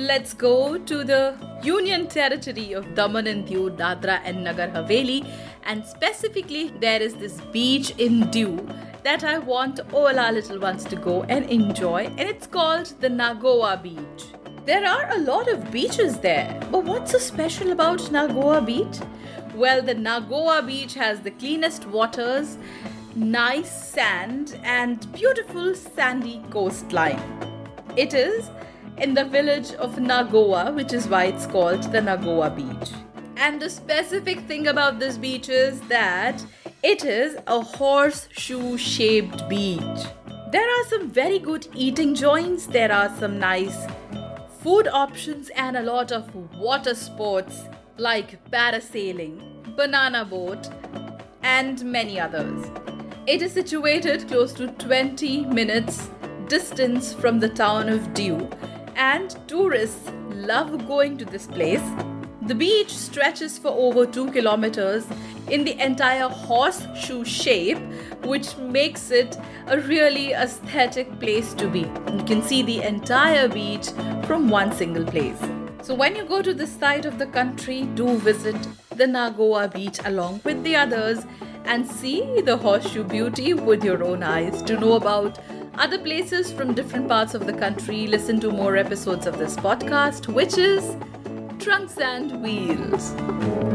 Let's go to the Union Territory of Daman and Diu, Dadra and Nagar Haveli, and specifically there is this beach in Diu that I want all our little ones to go and enjoy, and it's called the Nagoa Beach. There are a lot of beaches there, but what's so special about Nagoa Beach? Well, the Nagoa Beach has the cleanest waters, nice sand, and beautiful sandy coastline. It is in the village of Nagoa, which is why it's called the Nagoa Beach. And the specific thing about this beach is that it is a horseshoe shaped beach. There are some very good eating joints, there are some nice food options, and a lot of water sports like parasailing, banana boat, and many others. It is situated close to 20 minutes distance from the town of Diu, and tourists love going to this place. The beach stretches for over 2 kilometers in the entire horseshoe shape, which makes it a really aesthetic place to be. You can see the entire beach from one single place. So, when you go to this side of the country, do visit the Nagoa beach along with the others and see the horseshoe beauty with your own eyes. To know about other places from different parts of the country, listen to more episodes of this podcast, which is Trunks and Wheels.